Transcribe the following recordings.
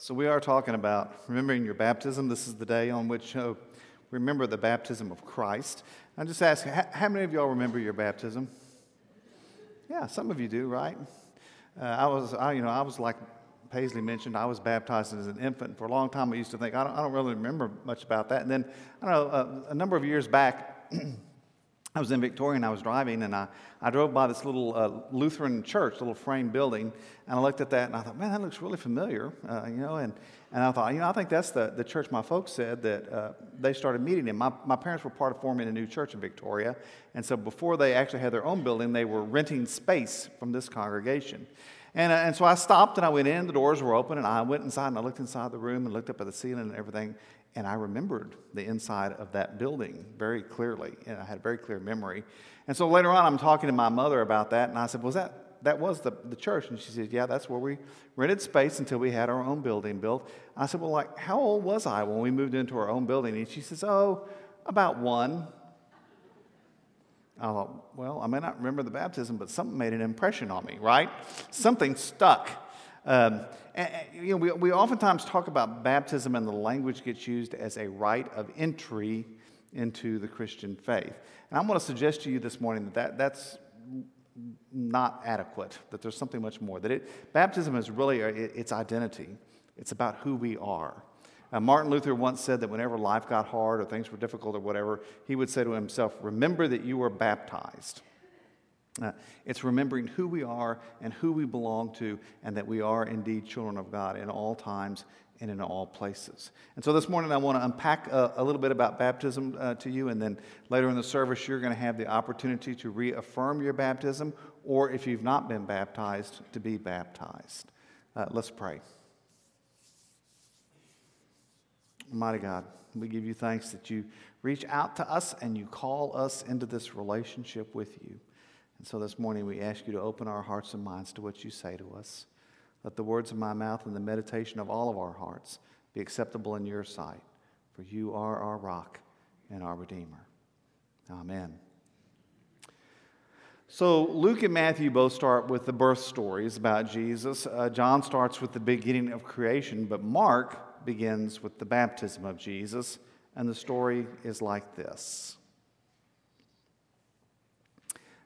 So, we are talking about remembering your baptism. This is the day on which uh, we remember the baptism of Christ. I'm just ask, how many of y'all remember your baptism? Yeah, some of you do, right? Uh, I was, I, you know, I was like Paisley mentioned, I was baptized as an infant. For a long time, I used to think, I don't, I don't really remember much about that. And then, I don't know, uh, a number of years back, I was in Victoria and I was driving and I, I drove by this little uh, Lutheran church, little frame building, and I looked at that and I thought, man, that looks really familiar, uh, you know, and, and I thought, you know, I think that's the, the church my folks said that uh, they started meeting in. My, my parents were part of forming a new church in Victoria, and so before they actually had their own building, they were renting space from this congregation. And, uh, and so I stopped and I went in, the doors were open, and I went inside and I looked inside the room and looked up at the ceiling and everything. And I remembered the inside of that building very clearly. And I had a very clear memory. And so later on, I'm talking to my mother about that. And I said, Was that that was the, the church. And she said, Yeah, that's where we rented space until we had our own building built. I said, Well, like, how old was I when we moved into our own building? And she says, Oh, about one. I thought, well, I may not remember the baptism, but something made an impression on me, right? Something stuck. Um, and, you know, we, we oftentimes talk about baptism, and the language gets used as a rite of entry into the Christian faith. And I'm going to suggest to you this morning that, that that's not adequate, that there's something much more. That it, baptism is really its identity, it's about who we are. Uh, Martin Luther once said that whenever life got hard or things were difficult or whatever, he would say to himself, Remember that you were baptized. Uh, it's remembering who we are and who we belong to, and that we are indeed children of God in all times and in all places. And so this morning, I want to unpack a, a little bit about baptism uh, to you, and then later in the service, you're going to have the opportunity to reaffirm your baptism, or if you've not been baptized, to be baptized. Uh, let's pray. Almighty God, we give you thanks that you reach out to us and you call us into this relationship with you. And so this morning we ask you to open our hearts and minds to what you say to us. Let the words of my mouth and the meditation of all of our hearts be acceptable in your sight, for you are our rock and our Redeemer. Amen. So, Luke and Matthew both start with the birth stories about Jesus. Uh, John starts with the beginning of creation, but Mark begins with the baptism of Jesus, and the story is like this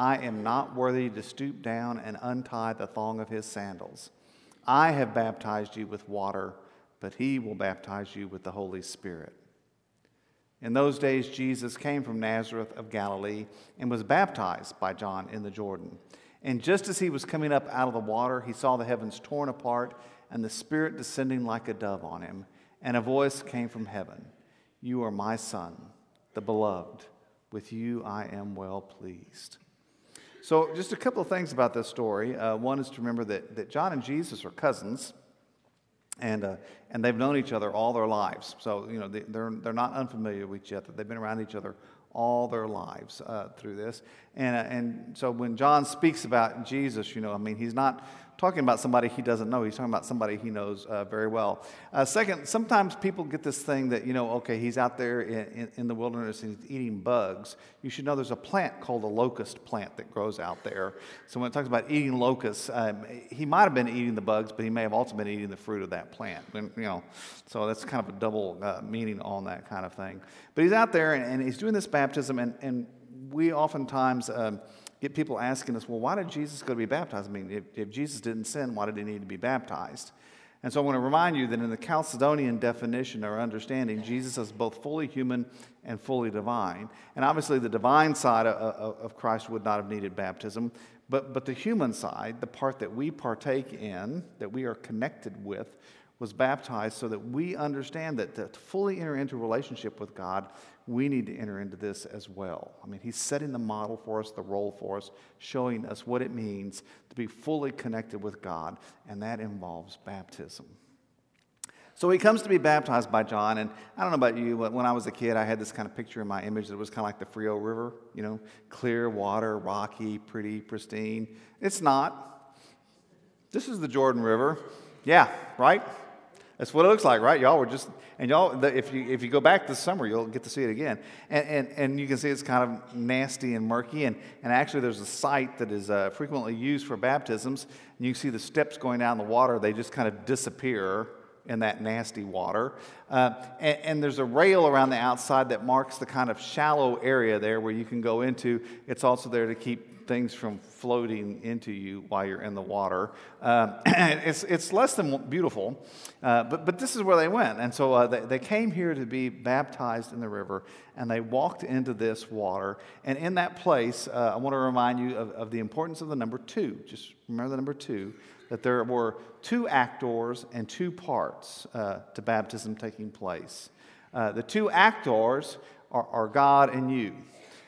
I am not worthy to stoop down and untie the thong of his sandals. I have baptized you with water, but he will baptize you with the Holy Spirit. In those days, Jesus came from Nazareth of Galilee and was baptized by John in the Jordan. And just as he was coming up out of the water, he saw the heavens torn apart and the Spirit descending like a dove on him and a voice came from heaven You are my son, the beloved. With you I am well pleased. So, just a couple of things about this story. Uh, one is to remember that, that John and Jesus are cousins, and, uh, and they've known each other all their lives. So, you know, they, are they're not unfamiliar with each other. They've been around each other all their lives uh, through this. And, uh, and so, when John speaks about Jesus, you know, I mean, he's not talking about somebody he doesn't know. He's talking about somebody he knows uh, very well. Uh, second, sometimes people get this thing that, you know, okay, he's out there in, in, in, the wilderness and he's eating bugs. You should know there's a plant called a locust plant that grows out there. So when it talks about eating locusts, um, he might have been eating the bugs, but he may have also been eating the fruit of that plant. And, you know, so that's kind of a double uh, meaning on that kind of thing. But he's out there and, and he's doing this baptism, and, and we oftentimes. Um, get people asking us, well, why did Jesus go to be baptized? I mean, if, if Jesus didn't sin, why did he need to be baptized? And so I want to remind you that in the Chalcedonian definition or understanding, Jesus is both fully human and fully divine. And obviously, the divine side of, of Christ would not have needed baptism, but, but the human side, the part that we partake in, that we are connected with, was baptized so that we understand that to fully enter into relationship with God, we need to enter into this as well. I mean, he's setting the model for us, the role for us, showing us what it means to be fully connected with God, and that involves baptism. So he comes to be baptized by John, and I don't know about you, but when I was a kid, I had this kind of picture in my image that was kind of like the Frio River, you know, clear water, rocky, pretty, pristine. It's not. This is the Jordan River. Yeah, right? That's what it looks like, right? Y'all were just, and y'all, if you, if you go back this summer, you'll get to see it again. And, and, and you can see it's kind of nasty and murky. And, and actually, there's a site that is uh, frequently used for baptisms. And you can see the steps going down the water, they just kind of disappear in that nasty water. Uh, and, and, there's a rail around the outside that marks the kind of shallow area there where you can go into. It's also there to keep things from floating into you while you're in the water. Um, it's, it's less than beautiful, uh, but, but this is where they went. And so uh, they, they came here to be baptized in the river, and they walked into this water. And in that place, uh, I want to remind you of, of the importance of the number two. Just remember the number two that there were two actors and two parts uh, to baptism taking place. Uh, the two actors are, are, God and you.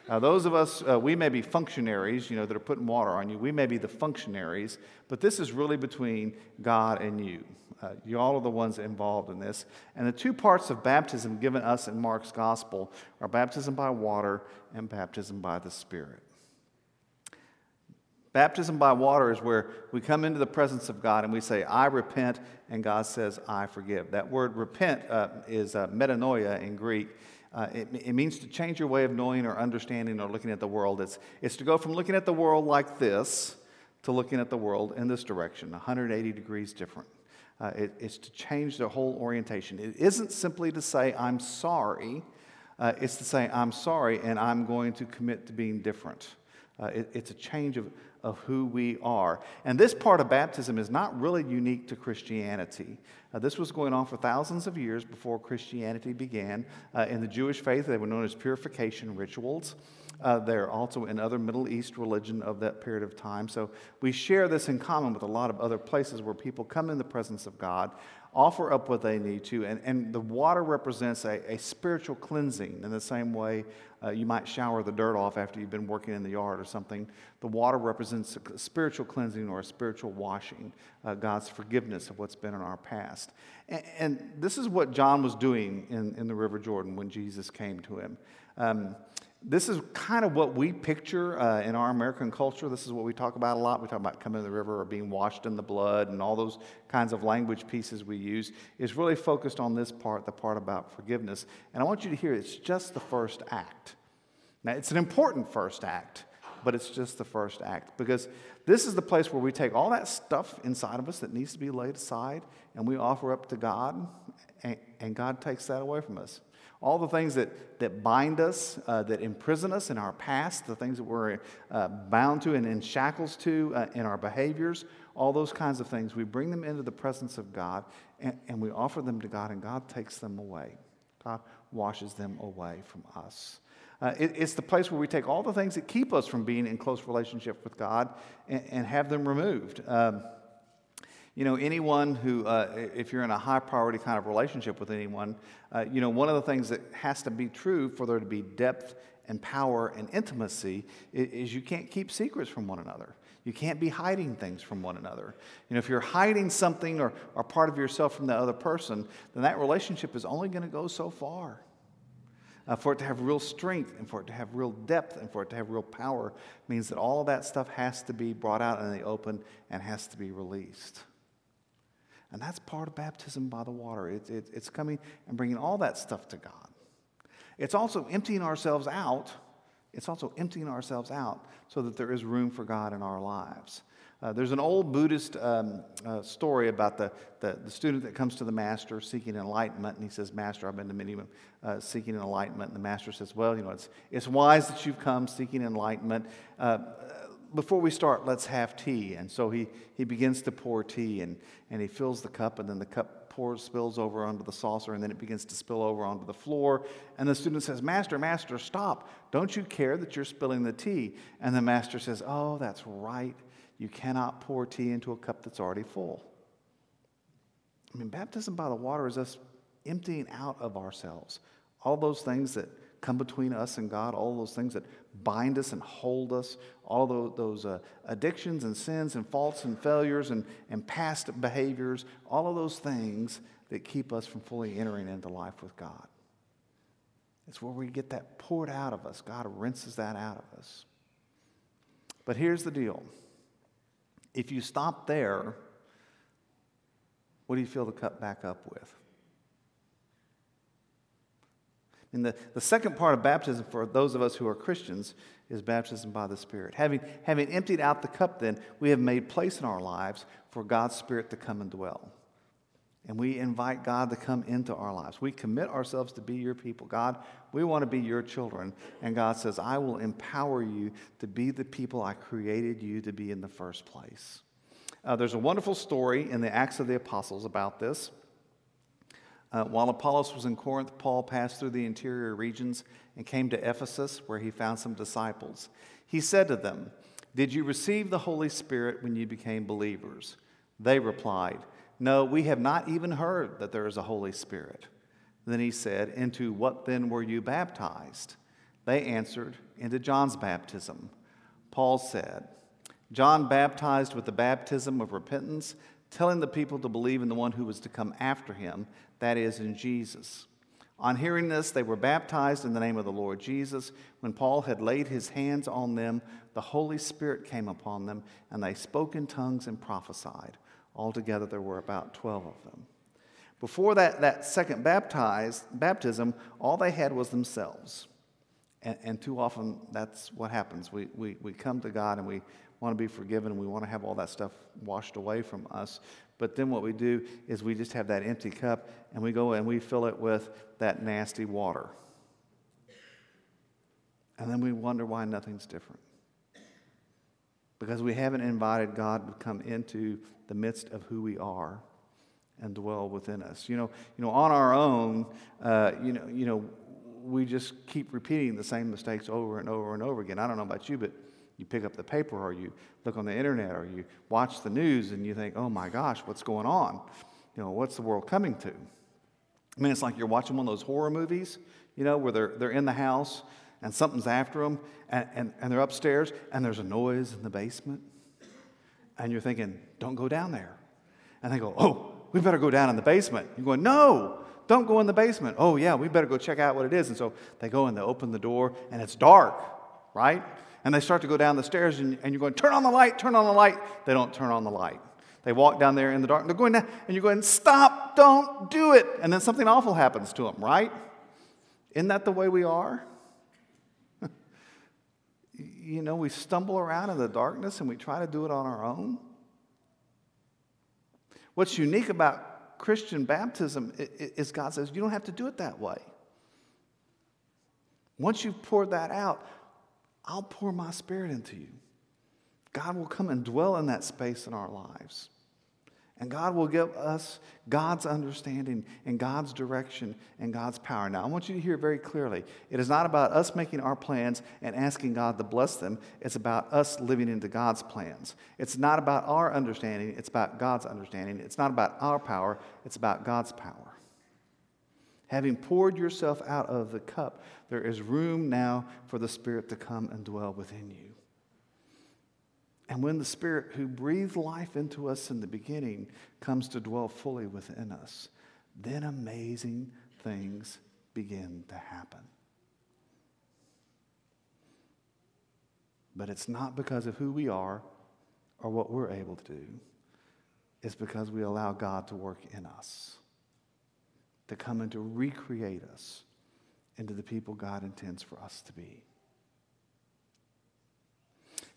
Uh, those of us, uh, we may be functionaries, you know, that are putting water on you. We may be the functionaries, but this is really between God and you. Uh, you all are the ones involved in this. And the two parts of baptism given us in Mark's gospel are baptism by water and baptism by the Spirit. Baptism by water is where we come into the presence of God and we say, I repent, and God says, I forgive. That word repent uh, is uh, metanoia in Greek. Uh, it, it, means to change your way of knowing or understanding or looking at the world. It's, it's to go from looking at the world like this to looking at the world in this direction, 180 degrees different. Uh, it, it's to change the whole orientation. It isn't simply to say, I'm sorry. Uh, it's to say, I'm sorry and I'm going to commit to being different. Uh, it, it's a change of, of who we are. And this part of baptism is not really unique to Christianity. Uh, this was going on for thousands of years before Christianity began. Uh, in the Jewish faith, they were known as purification rituals. Uh, they're also in other Middle East religion of that period of time. So we share this in common with a lot of other places where people come in the presence of God offer up what they need to. And, and the water represents a, a spiritual cleansing in the same way uh, you might shower the dirt off after you've been working in the yard or something. The water represents a spiritual cleansing or a spiritual washing, uh, God's forgiveness of what's been in our past. And, and, this is what John was doing in, in the River Jordan when Jesus came to him. Um, this is kind of what we picture uh, in our American culture. This is what we talk about a lot. We talk about coming to the river or being washed in the blood and all those kinds of language pieces we use. Is really focused on this part, the part about forgiveness. And I want you to hear it's just the first act. Now, it's an important first act, but it's just the first act because this is the place where we take all that stuff inside of us that needs to be laid aside and we offer up to God, and, and God takes that away from us all the things that, that bind us, uh, that imprison us in our past, the things that we're uh, bound to and in shackles to uh, in our behaviors, all those kinds of things, we bring them into the presence of God and, and we offer them to God, and God takes them away. God washes them away from us. Uh, it, it's the place where we take all the things that keep us from being in close relationship with God and, and have them removed. Um, you know, anyone who, uh, if you're in a high priority kind of relationship with anyone, uh, you know, one of the things that has to be true for there to be depth and power and intimacy is, is you can't keep secrets from one another. You can't be hiding things from one another. You know, if you're hiding something or, or part of yourself from the other person, then that relationship is only going to go so far. Uh, for it to have real strength and for it to have real depth and for it to have real power means that all of that stuff has to be brought out in the open and has to be released. And that's part of baptism by the water. It, it, it's coming and bringing all that stuff to God. It's also emptying ourselves out. It's also emptying ourselves out so that there is room for God in our lives. Uh, there's an old Buddhist um, uh, story about the, the, the, student that comes to the master seeking enlightenment, and he says, Master, I've been to many uh, seeking enlightenment. And the master says, Well, you know, it's, it's wise that you've come seeking enlightenment. Uh, before we start, let's have tea. And so he, he begins to pour tea and, and he fills the cup, and then the cup pours, spills over onto the saucer, and then it begins to spill over onto the floor. And the student says, Master, Master, stop. Don't you care that you're spilling the tea? And the master says, Oh, that's right. You cannot pour tea into a cup that's already full. I mean, baptism by the water is us emptying out of ourselves all those things that come between us and God, all those things that bind us and hold us, all those, those uh, addictions and sins and faults and failures and, and past behaviors, all of those things that keep us from fully entering into life with God. It's where we get that poured out of us. God rinses that out of us. But here's the deal if you stop there, what do you fill the cup back up with? And the, the second part of baptism for those of us who are Christians is baptism by the Spirit. Having, having emptied out the cup, then, we have made place in our lives for God's Spirit to come and dwell. And we invite God to come into our lives. We commit ourselves to be your people. God, we want to be your children. And God says, I will empower you to be the people I created you to be in the first place. Uh, there's a wonderful story in the Acts of the Apostles about this. Uh, while Apollos was in Corinth, Paul passed through the interior regions and came to Ephesus, where he found some disciples. He said to them, Did you receive the Holy Spirit when you became believers? They replied, No, we have not even heard that there is a Holy Spirit. Then he said, Into what then were you baptized? They answered, Into John's baptism. Paul said, John baptized with the baptism of repentance, telling the people to believe in the one who was to come after him that is, in Jesus. On hearing this, they were baptized in the name of the Lord Jesus. When Paul had laid his hands on them, the Holy Spirit came upon them, and they spoke in tongues and prophesied. Altogether, there were about 12 of them. Before that, that second baptized, baptism, all they had was themselves. And, and too often, that's what happens. We, we, we come to God and we want to be forgiven we want to have all that stuff washed away from us. But then what we do is we just have that empty cup and we go and we fill it with that nasty water. And then we wonder why nothing's different. Because we haven't invited God to come into the midst of who we are and dwell within us. You know, you know on our own, uh, you, know, you know, we just keep repeating the same mistakes over and over and over again. I don't know about you, but you pick up the paper or you look on the internet or you watch the news and you think, oh my gosh, what's going on? You know, what's the world coming to? I mean, it's like you're watching one of those horror movies, you know, where they're, they're in the house and something's after them and, and, and they're upstairs and there's a noise in the basement. And you're thinking, don't go down there. And they go, oh, we better go down in the basement. You're going, no, don't go in the basement. Oh, yeah, we better go check out what it is. And so they go and they open the door and it's dark, right? And they start to go down the stairs, and, and you're going, turn on the light, turn on the light. They don't turn on the light. They walk down there in the dark, and they're going down, and you're going, stop, don't do it. And then something awful happens to them, right? Isn't that the way we are? you know, we stumble around in the darkness and we try to do it on our own. What's unique about Christian baptism is God says you don't have to do it that way. Once you've poured that out, I'll pour my spirit into you. God will come and dwell in that space in our lives. And God will give us God's understanding and God's direction and God's power. Now, I want you to hear very clearly it is not about us making our plans and asking God to bless them, it's about us living into God's plans. It's not about our understanding, it's about God's understanding. It's not about our power, it's about God's power. Having poured yourself out of the cup, there is room now for the Spirit to come and dwell within you. And when the Spirit who breathed life into us in the beginning comes to dwell fully within us, then amazing things begin to happen. But it's not because of who we are or what we're able to do, it's because we allow God to work in us to come and to recreate us into the people God intends for us to be.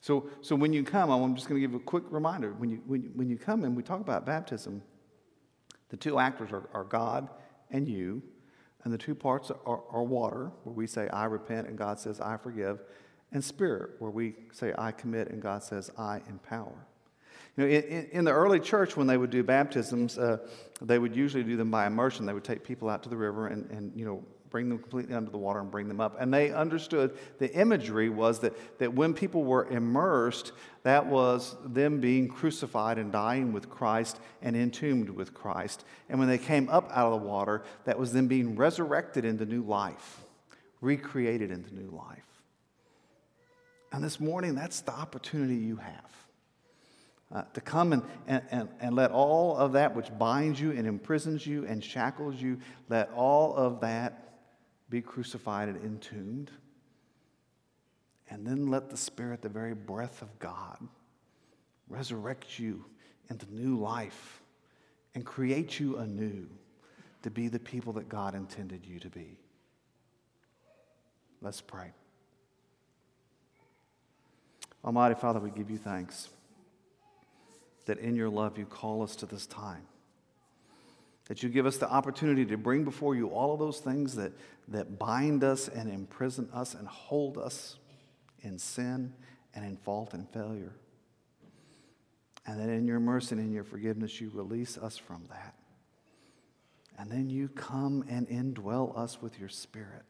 So, so when you come, I'm just going to give a quick reminder. When you, when, you, when you come and we talk about baptism, the two actors are, are God and you, and the two parts are, are water, where we say, I repent, and God says, I forgive, and spirit, where we say, I commit, and God says, I empower. You know, in, in, the early church, when they would do baptisms, uh, they would usually do them by immersion. They would take people out to the river and, and you know, bring them completely under the water and bring them up. And they understood the imagery was that, that when people were immersed, that was them being crucified and dying with Christ and entombed with Christ. And when they came up out of the water, that was them being resurrected into new life, recreated into new life. And this morning, that's the opportunity you have uh, to come and, and, and, and let all of that which binds you and imprisons you and shackles you, let all of that be crucified and entombed. And then let the Spirit, the very breath of God, resurrect you into new life and create you anew to be the people that God intended you to be. Let's pray. Almighty Father, we give you thanks that in your love you call us to this time. That you give us the opportunity to bring before you all of those things that, that bind us and imprison us and hold us in sin and in fault and failure. And that in your mercy and in your forgiveness, you release us from that. And then you come and indwell us with your spirit,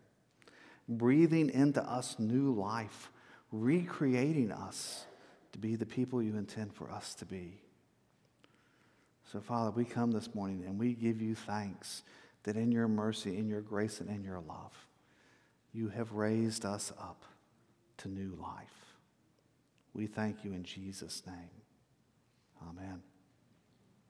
breathing into us new life, recreating us to be the people you intend for us to be. So, Father, we come this morning and we give you thanks that in your mercy, in your grace, and in your love, you have raised us up to new life. We thank you in Jesus' name. Amen.